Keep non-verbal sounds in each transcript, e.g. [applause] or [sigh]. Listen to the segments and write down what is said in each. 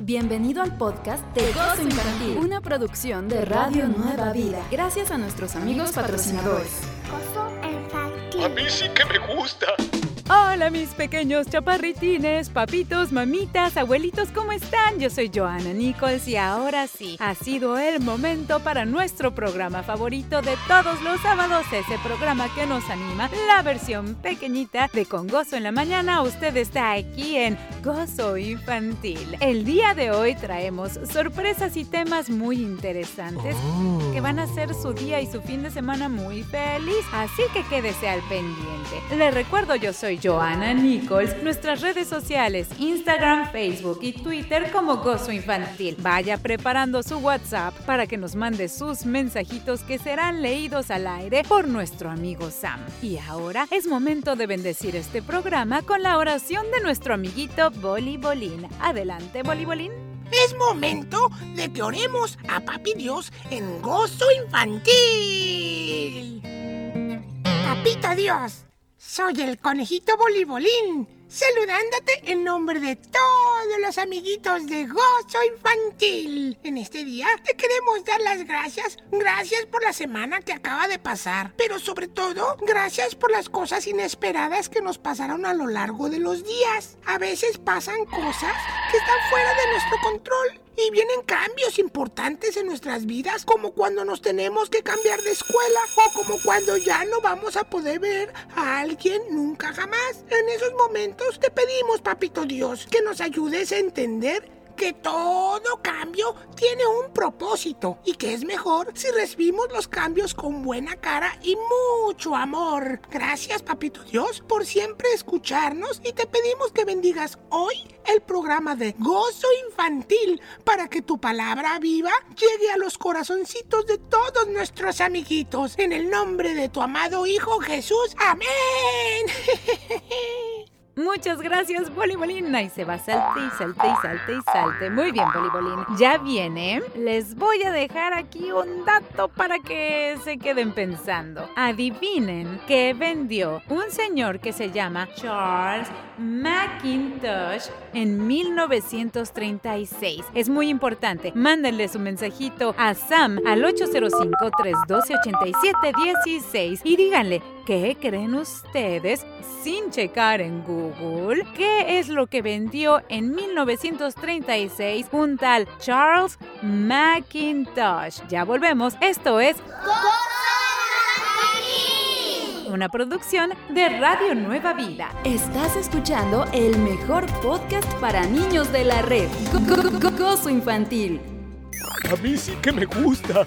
Bienvenido al podcast de Gozo Infantil, una producción de Radio Nueva Vida. Gracias a nuestros amigos patrocinadores. Gozo Infantil. A mí sí que me gusta. Hola mis pequeños chaparritines, papitos, mamitas, abuelitos, ¿cómo están? Yo soy Joana Nichols y ahora sí, ha sido el momento para nuestro programa favorito de todos los sábados, ese programa que nos anima, la versión pequeñita de Con Gozo en la Mañana. Usted está aquí en Gozo Infantil. El día de hoy traemos sorpresas y temas muy interesantes que van a hacer su día y su fin de semana muy feliz, así que quédese al pendiente. Le recuerdo, yo soy Joana Nichols, nuestras redes sociales, Instagram, Facebook y Twitter como Gozo Infantil. Vaya preparando su WhatsApp para que nos mande sus mensajitos que serán leídos al aire por nuestro amigo Sam. Y ahora es momento de bendecir este programa con la oración de nuestro amiguito Boli Bolín. Adelante, Boli Bolín. Es momento de que oremos a Papi Dios en gozo infantil. Papito Dios, soy el conejito Bolibolín, saludándote en nombre de todos los amiguitos de Gozo Infantil. En este día te queremos dar las gracias, gracias por la semana que acaba de pasar, pero sobre todo, gracias por las cosas inesperadas que nos pasaron a lo largo de los días. A veces pasan cosas que están fuera de nuestro control y vienen cambios importantes en nuestras vidas, como cuando nos tenemos que cambiar de escuela o como cuando ya no vamos a poder ver a alguien nunca jamás. En esos momentos te pedimos, papito Dios, que nos ayudes a entender que todo cambio tiene un propósito y que es mejor si recibimos los cambios con buena cara y mucho amor. Gracias, papito Dios, por siempre escucharnos y te pedimos que bendigas hoy el programa de Gozo Infantil para que tu palabra viva llegue a los corazoncitos de todos nuestros amiguitos. En el nombre de tu amado Hijo Jesús. Amén. [laughs] Muchas gracias, Bolibolín. Y se va salte y salte y salte y salte. Muy bien, Bolibolín. Ya viene. Les voy a dejar aquí un dato para que se queden pensando. Adivinen qué vendió un señor que se llama Charles Macintosh en 1936. Es muy importante. Mándenle su mensajito a Sam al 805-312-8716 y díganle qué creen ustedes sin checar en Google qué es lo que vendió en 1936 un tal Charles Macintosh. Ya volvemos. Esto es una producción de Radio Nueva Vida. Estás escuchando el mejor podcast para niños de la red. Go- go- go- Gozo Infantil. A mí sí que me gusta.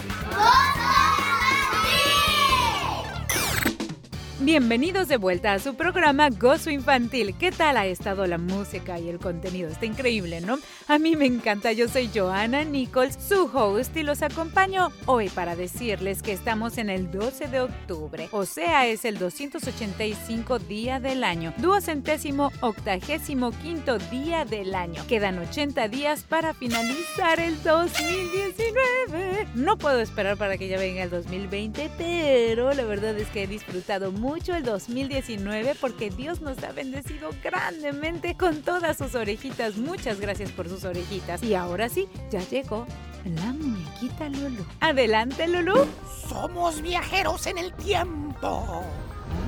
Bienvenidos de vuelta a su programa Gozo Infantil. ¿Qué tal ha estado la música y el contenido? Está increíble, ¿no? A mí me encanta. Yo soy Joana Nichols, su host, y los acompaño hoy para decirles que estamos en el 12 de octubre, o sea, es el 285 día del año, duocentésimo octagésimo quinto día del año. Quedan 80 días para finalizar el 2019. No puedo esperar para que ya venga el 2020, pero la verdad es que he disfrutado mucho el 2019 porque Dios nos ha bendecido grandemente con todas sus orejitas. Muchas gracias por sus orejitas. Y ahora sí, ya llegó la muñequita Lulu. Adelante, Lulu. Somos viajeros en el tiempo.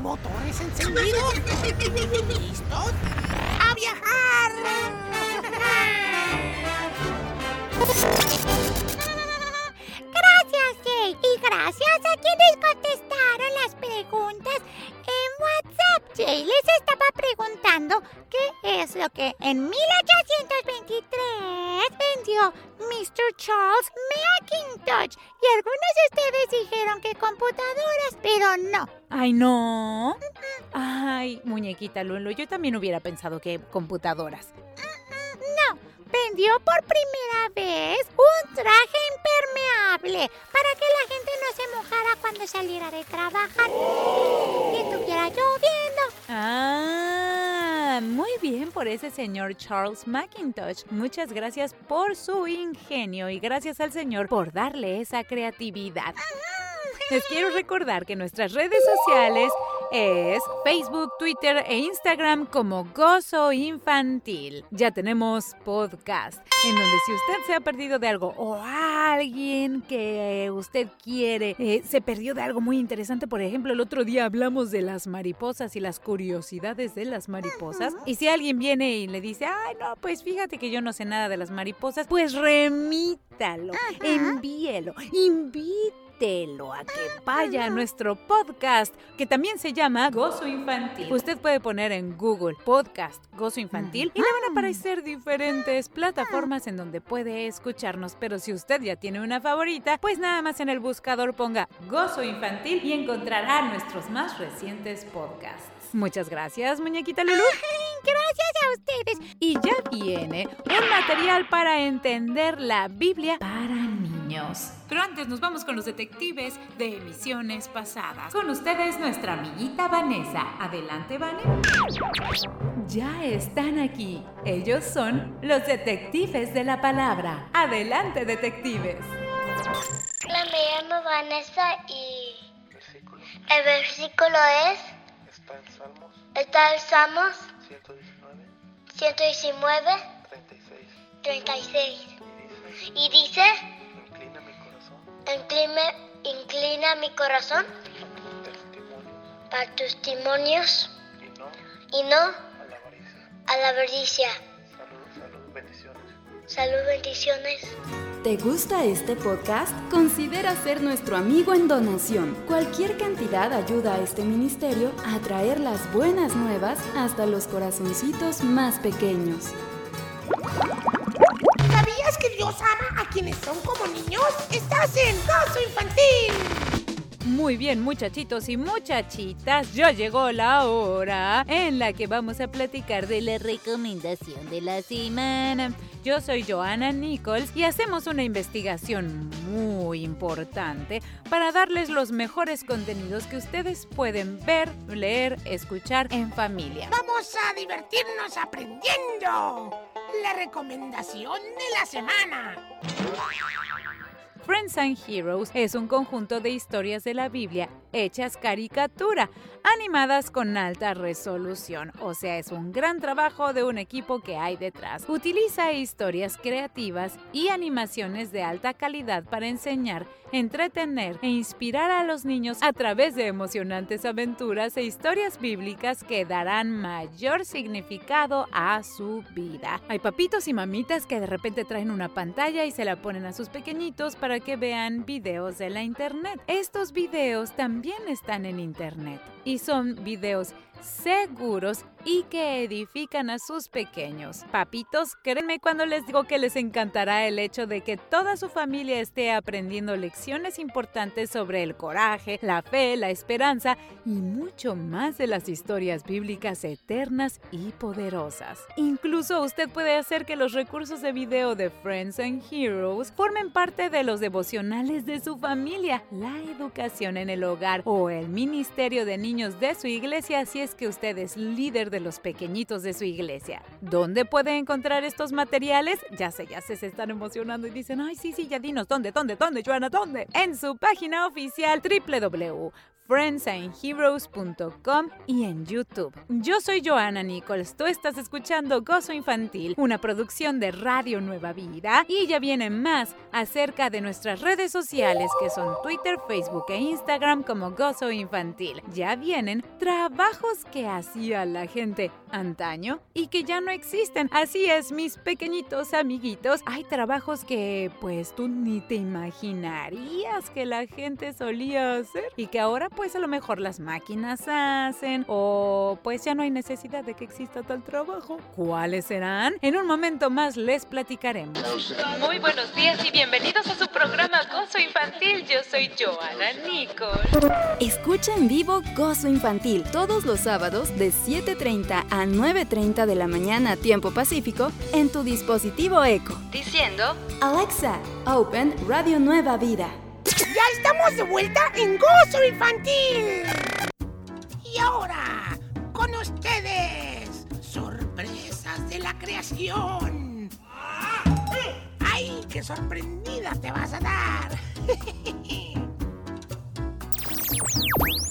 Motores encendidos. ¿Listos? ¡A viajar! [laughs] Gracias, Jay. Y gracias a quienes contestaron preguntando qué es lo que en 1823 vendió Mr. Charles Macintosh. Y algunos de ustedes dijeron que computadoras, pero no. Ay, no. Ay, muñequita Lulu, yo también hubiera pensado que computadoras. No, vendió por primera vez un traje impermeable para que la gente no se mojara cuando saliera de trabajar y estuviera lloviendo. Ah, muy bien por ese señor Charles Macintosh. Muchas gracias por su ingenio y gracias al señor por darle esa creatividad. Les quiero recordar que nuestras redes sociales es Facebook, Twitter e Instagram como Gozo Infantil. Ya tenemos podcast en donde si usted se ha perdido de algo o alguien que usted quiere eh, se perdió de algo muy interesante, por ejemplo, el otro día hablamos de las mariposas y las curiosidades de las mariposas. Y si alguien viene y le dice, ay, no, pues fíjate que yo no sé nada de las mariposas, pues remítalo, envíelo, invítalo a que vaya a nuestro podcast, que también se llama Gozo Infantil. Usted puede poner en Google Podcast Gozo Infantil y le van a aparecer diferentes plataformas en donde puede escucharnos. Pero si usted ya tiene una favorita, pues nada más en el buscador ponga Gozo Infantil y encontrará nuestros más recientes podcasts. Muchas gracias, muñequita Lulu. [laughs] Gracias a ustedes. Y ya viene un material para entender la Biblia para niños. Pero antes nos vamos con los detectives de emisiones pasadas. Con ustedes nuestra amiguita Vanessa. Adelante, Vane. Ya están aquí. Ellos son los detectives de la palabra. Adelante, detectives. Hola, me llamo Vanessa y el versículo es Está en Salmos. Está en Salmos. 119, 119, 36. 36 Y dice, y dice, inclina mi corazón inclina, inclina mi corazón para tus testimonios. Y no y no a la avaricia. a la avaricia. Salud, salud, bendiciones. Salud, bendiciones. ¿Te gusta este podcast? Considera ser nuestro amigo en donación. Cualquier cantidad ayuda a este ministerio a traer las buenas nuevas hasta los corazoncitos más pequeños. ¿Sabías que Dios ama a quienes son como niños? Estás en Gozo Infantil. Muy bien, muchachitos y muchachitas, ya llegó la hora en la que vamos a platicar de la recomendación de la semana. Yo soy Joana Nichols y hacemos una investigación muy importante para darles los mejores contenidos que ustedes pueden ver, leer, escuchar en familia. Vamos a divertirnos aprendiendo. La recomendación de la semana. Friends and Heroes es un conjunto de historias de la Biblia hechas caricatura, animadas con alta resolución, o sea, es un gran trabajo de un equipo que hay detrás. Utiliza historias creativas y animaciones de alta calidad para enseñar, entretener e inspirar a los niños a través de emocionantes aventuras e historias bíblicas que darán mayor significado a su vida. Hay papitos y mamitas que de repente traen una pantalla y se la ponen a sus pequeñitos para que vean videos de la internet. Estos videos también están en internet y son videos seguros y que edifican a sus pequeños. Papitos, créanme cuando les digo que les encantará el hecho de que toda su familia esté aprendiendo lecciones importantes sobre el coraje, la fe, la esperanza y mucho más de las historias bíblicas eternas y poderosas. Incluso usted puede hacer que los recursos de video de Friends and Heroes formen parte de los devocionales de su familia, la educación en el hogar o el ministerio de niños de su iglesia si es que usted es líder de los pequeñitos de su iglesia. ¿Dónde puede encontrar estos materiales? Ya sé, ya sé, se están emocionando y dicen, ay, sí, sí, ya dinos, ¿dónde, dónde, dónde, Joana, dónde? En su página oficial www friendsandheroes.com y en YouTube. Yo soy Joana Nichols, tú estás escuchando Gozo Infantil, una producción de Radio Nueva Vida y ya viene más acerca de nuestras redes sociales que son Twitter, Facebook e Instagram como Gozo Infantil. Ya vienen trabajos que hacía la gente antaño y que ya no existen. Así es, mis pequeñitos amiguitos, hay trabajos que pues tú ni te imaginarías que la gente solía hacer y que ahora pues a lo mejor las máquinas hacen o pues ya no hay necesidad de que exista tal trabajo. ¿Cuáles serán? En un momento más les platicaremos. Muy buenos días y bienvenidos a su programa Gozo Infantil. Yo soy Joana Nicole. Escucha en vivo Gozo Infantil todos los sábados de 7.30 a 9.30 de la mañana tiempo pacífico en tu dispositivo Eco. Diciendo Alexa, Open Radio Nueva Vida. Ya estamos de vuelta en Gozo Infantil. Y ahora, con ustedes, sorpresas de la creación. ¡Ay, qué sorprendida te vas a dar! [laughs]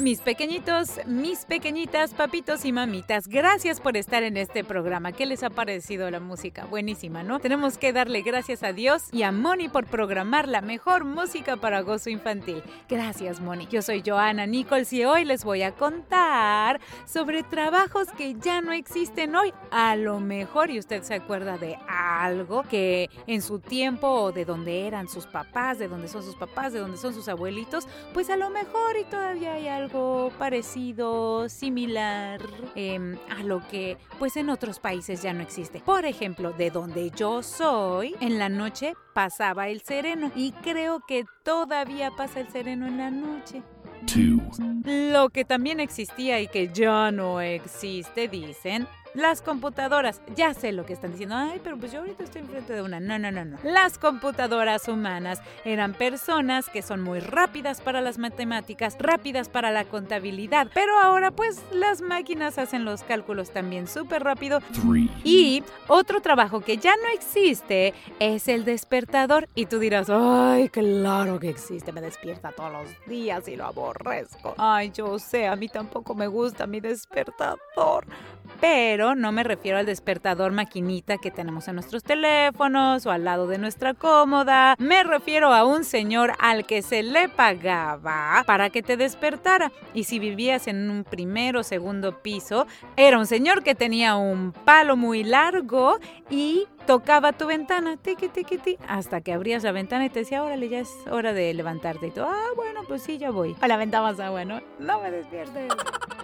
Mis pequeñitos, mis pequeñitas, papitos y mamitas, gracias por estar en este programa. ¿Qué les ha parecido la música? Buenísima, ¿no? Tenemos que darle gracias a Dios y a Moni por programar la mejor música para gozo infantil. Gracias, Moni. Yo soy Joana Nichols y hoy les voy a contar sobre trabajos que ya no existen hoy. A lo mejor, y usted se acuerda de algo que en su tiempo o de donde eran sus papás, de donde son sus papás, de donde son sus abuelitos, pues a lo mejor y todavía hay algo parecido, similar em, a lo que pues en otros países ya no existe. Por ejemplo, de donde yo soy, en la noche pasaba el sereno y creo que todavía pasa el sereno en la noche. Lo que también existía y que ya no existe, dicen, las computadoras, ya sé lo que están diciendo. Ay, pero pues yo ahorita estoy enfrente de una. No, no, no, no. Las computadoras humanas eran personas que son muy rápidas para las matemáticas, rápidas para la contabilidad. Pero ahora pues las máquinas hacen los cálculos también súper rápido. Y otro trabajo que ya no existe es el despertador. Y tú dirás, ay, claro que existe. Me despierta todos los días y lo aborrezco. Ay, yo sé, a mí tampoco me gusta mi despertador. Pero no me refiero al despertador maquinita que tenemos en nuestros teléfonos o al lado de nuestra cómoda. Me refiero a un señor al que se le pagaba para que te despertara. Y si vivías en un primer o segundo piso, era un señor que tenía un palo muy largo y tocaba tu ventana, tiqui, tiqui, tiqui, hasta que abrías la ventana y te decía, órale, ya es hora de levantarte. Y tú, ah, bueno, pues sí, ya voy. A la ventana más agua, ¿no? No me despiertes. [laughs]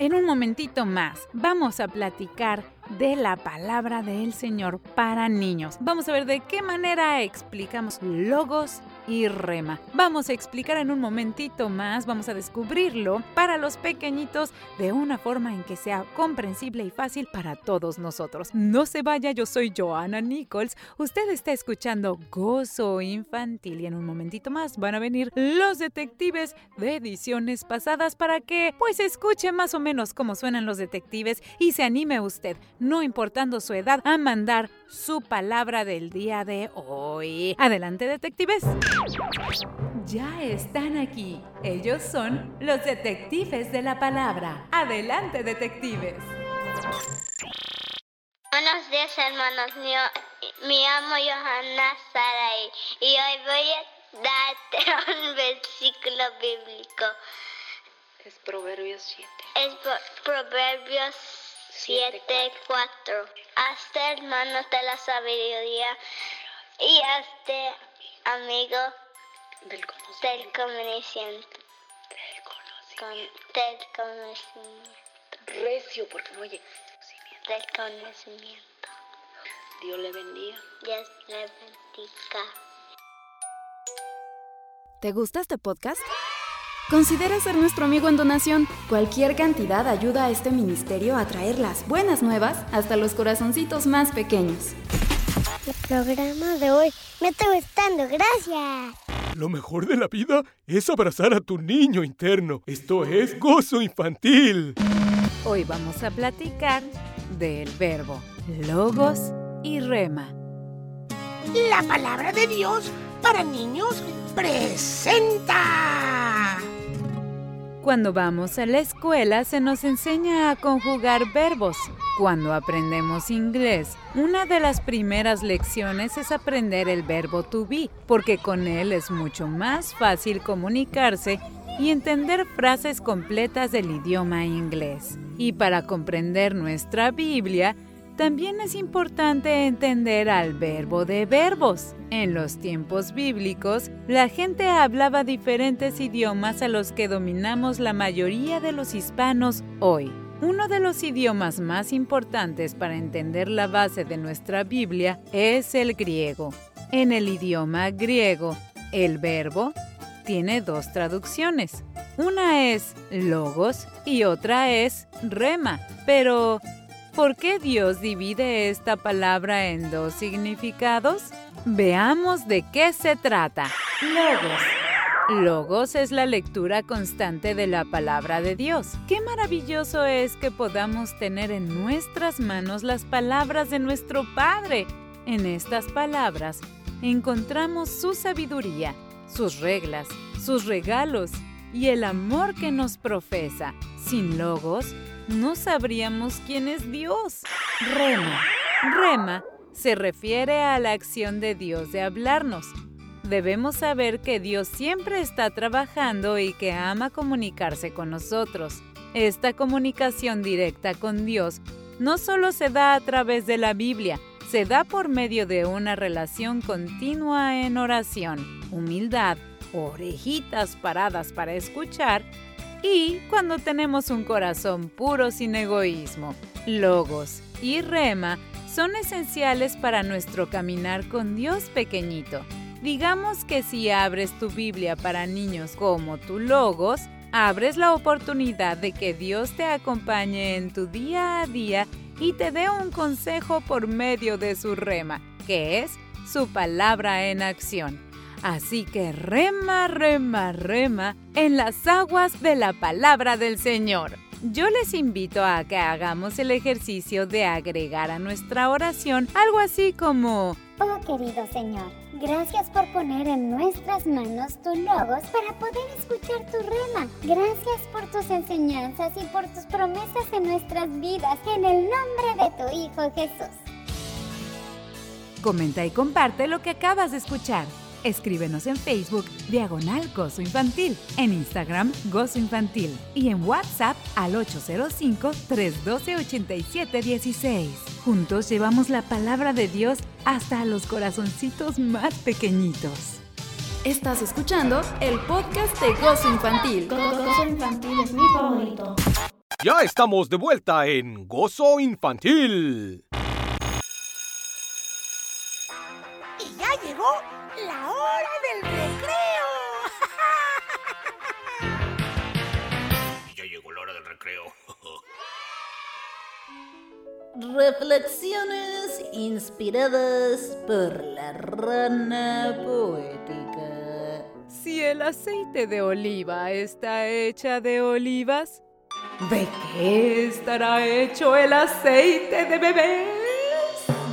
En un momentito más vamos a platicar de la palabra del Señor para niños. Vamos a ver de qué manera explicamos logos y rema. Vamos a explicar en un momentito más, vamos a descubrirlo para los pequeñitos de una forma en que sea comprensible y fácil para todos nosotros. No se vaya, yo soy Joana Nichols. Usted está escuchando Gozo Infantil y en un momentito más van a venir los detectives de ediciones pasadas para que pues escuche más o menos cómo suenan los detectives y se anime usted no importando su edad, a mandar su palabra del día de hoy. Adelante, detectives. Ya están aquí. Ellos son los detectives de la palabra. Adelante, detectives. Buenos días, hermanos míos. Me llamo Johanna Saray y hoy voy a darte [laughs] un versículo bíblico. Es Proverbios 7. Es Proverbios 7, 4. Hazte hermanos de la sabiduría y hazte amigo del conocimiento. Del conocimiento. Del conocimiento. Recio, porque no oye. Del conocimiento. Dios le bendiga. Dios le bendiga. ¿Te gusta este podcast? Considera ser nuestro amigo en donación. Cualquier cantidad ayuda a este ministerio a traer las buenas nuevas hasta los corazoncitos más pequeños. El programa de hoy me está gustando, gracias. Lo mejor de la vida es abrazar a tu niño interno. Esto es gozo infantil. Hoy vamos a platicar del verbo logos y rema. La palabra de Dios para niños presenta. Cuando vamos a la escuela se nos enseña a conjugar verbos. Cuando aprendemos inglés, una de las primeras lecciones es aprender el verbo to be, porque con él es mucho más fácil comunicarse y entender frases completas del idioma inglés. Y para comprender nuestra Biblia, también es importante entender al verbo de verbos. En los tiempos bíblicos, la gente hablaba diferentes idiomas a los que dominamos la mayoría de los hispanos hoy. Uno de los idiomas más importantes para entender la base de nuestra Biblia es el griego. En el idioma griego, el verbo tiene dos traducciones. Una es logos y otra es rema. Pero, ¿Por qué Dios divide esta palabra en dos significados? Veamos de qué se trata. Logos. Logos es la lectura constante de la palabra de Dios. Qué maravilloso es que podamos tener en nuestras manos las palabras de nuestro Padre. En estas palabras encontramos su sabiduría, sus reglas, sus regalos y el amor que nos profesa. Sin logos, no sabríamos quién es Dios. Rema. Rema se refiere a la acción de Dios de hablarnos. Debemos saber que Dios siempre está trabajando y que ama comunicarse con nosotros. Esta comunicación directa con Dios no solo se da a través de la Biblia, se da por medio de una relación continua en oración, humildad, orejitas paradas para escuchar y cuando tenemos un corazón puro sin egoísmo. Logos y rema son esenciales para nuestro caminar con Dios pequeñito. Digamos que si abres tu Biblia para niños como tu Logos, abres la oportunidad de que Dios te acompañe en tu día a día y te dé un consejo por medio de su rema, que es su palabra en acción. Así que rema, rema, rema en las aguas de la palabra del Señor. Yo les invito a que hagamos el ejercicio de agregar a nuestra oración algo así como... Oh querido Señor, gracias por poner en nuestras manos tu logos para poder escuchar tu rema. Gracias por tus enseñanzas y por tus promesas en nuestras vidas, en el nombre de tu Hijo Jesús. Comenta y comparte lo que acabas de escuchar. Escríbenos en Facebook Diagonal Gozo Infantil, en Instagram Gozo Infantil y en WhatsApp al 805-312-8716. Juntos llevamos la palabra de Dios hasta a los corazoncitos más pequeñitos. Estás escuchando el podcast de Gozo Infantil. Gozo Infantil es mi favorito. Ya estamos de vuelta en Gozo Infantil. Llegó la hora del recreo. [laughs] Ya llegó la hora del recreo. [laughs] Reflexiones inspiradas por la rana poética. Si el aceite de oliva está hecha de olivas, ¿de qué estará hecho el aceite de bebés?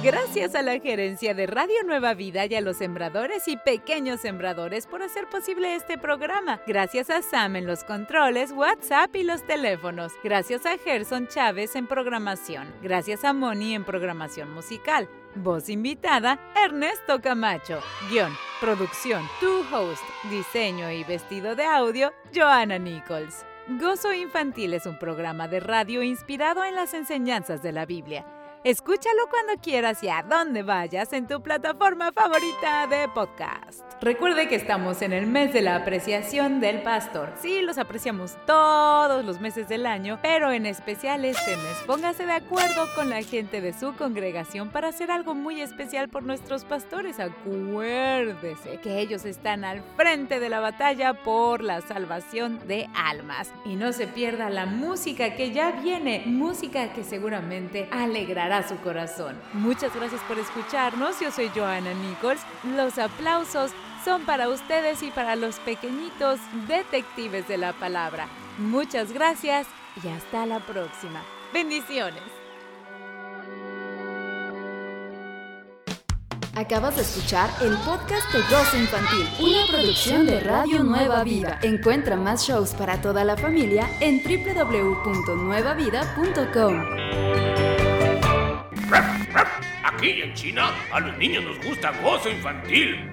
Gracias a la gerencia de Radio Nueva Vida y a los sembradores y pequeños sembradores por hacer posible este programa. Gracias a Sam en los controles, WhatsApp y los teléfonos. Gracias a Gerson Chávez en programación. Gracias a Moni en programación musical. Voz invitada, Ernesto Camacho. Guión, producción, tu host, diseño y vestido de audio, Joanna Nichols. Gozo Infantil es un programa de radio inspirado en las enseñanzas de la Biblia. Escúchalo cuando quieras y a donde vayas en tu plataforma favorita de podcast. Recuerde que estamos en el mes de la apreciación del pastor. Sí, los apreciamos todos los meses del año, pero en especial este mes. Póngase de acuerdo con la gente de su congregación para hacer algo muy especial por nuestros pastores. Acuérdese que ellos están al frente de la batalla por la salvación de almas. Y no se pierda la música que ya viene, música que seguramente alegrará su corazón. Muchas gracias por escucharnos. Yo soy Joanna Nichols. Los aplausos son para ustedes y para los pequeñitos detectives de la palabra. Muchas gracias y hasta la próxima. Bendiciones. Acabas de escuchar el podcast de Gozo Infantil, una producción de Radio Nueva Vida. Encuentra más shows para toda la familia en www.nuevavida.com. Aquí en China, a los niños nos gusta gozo infantil.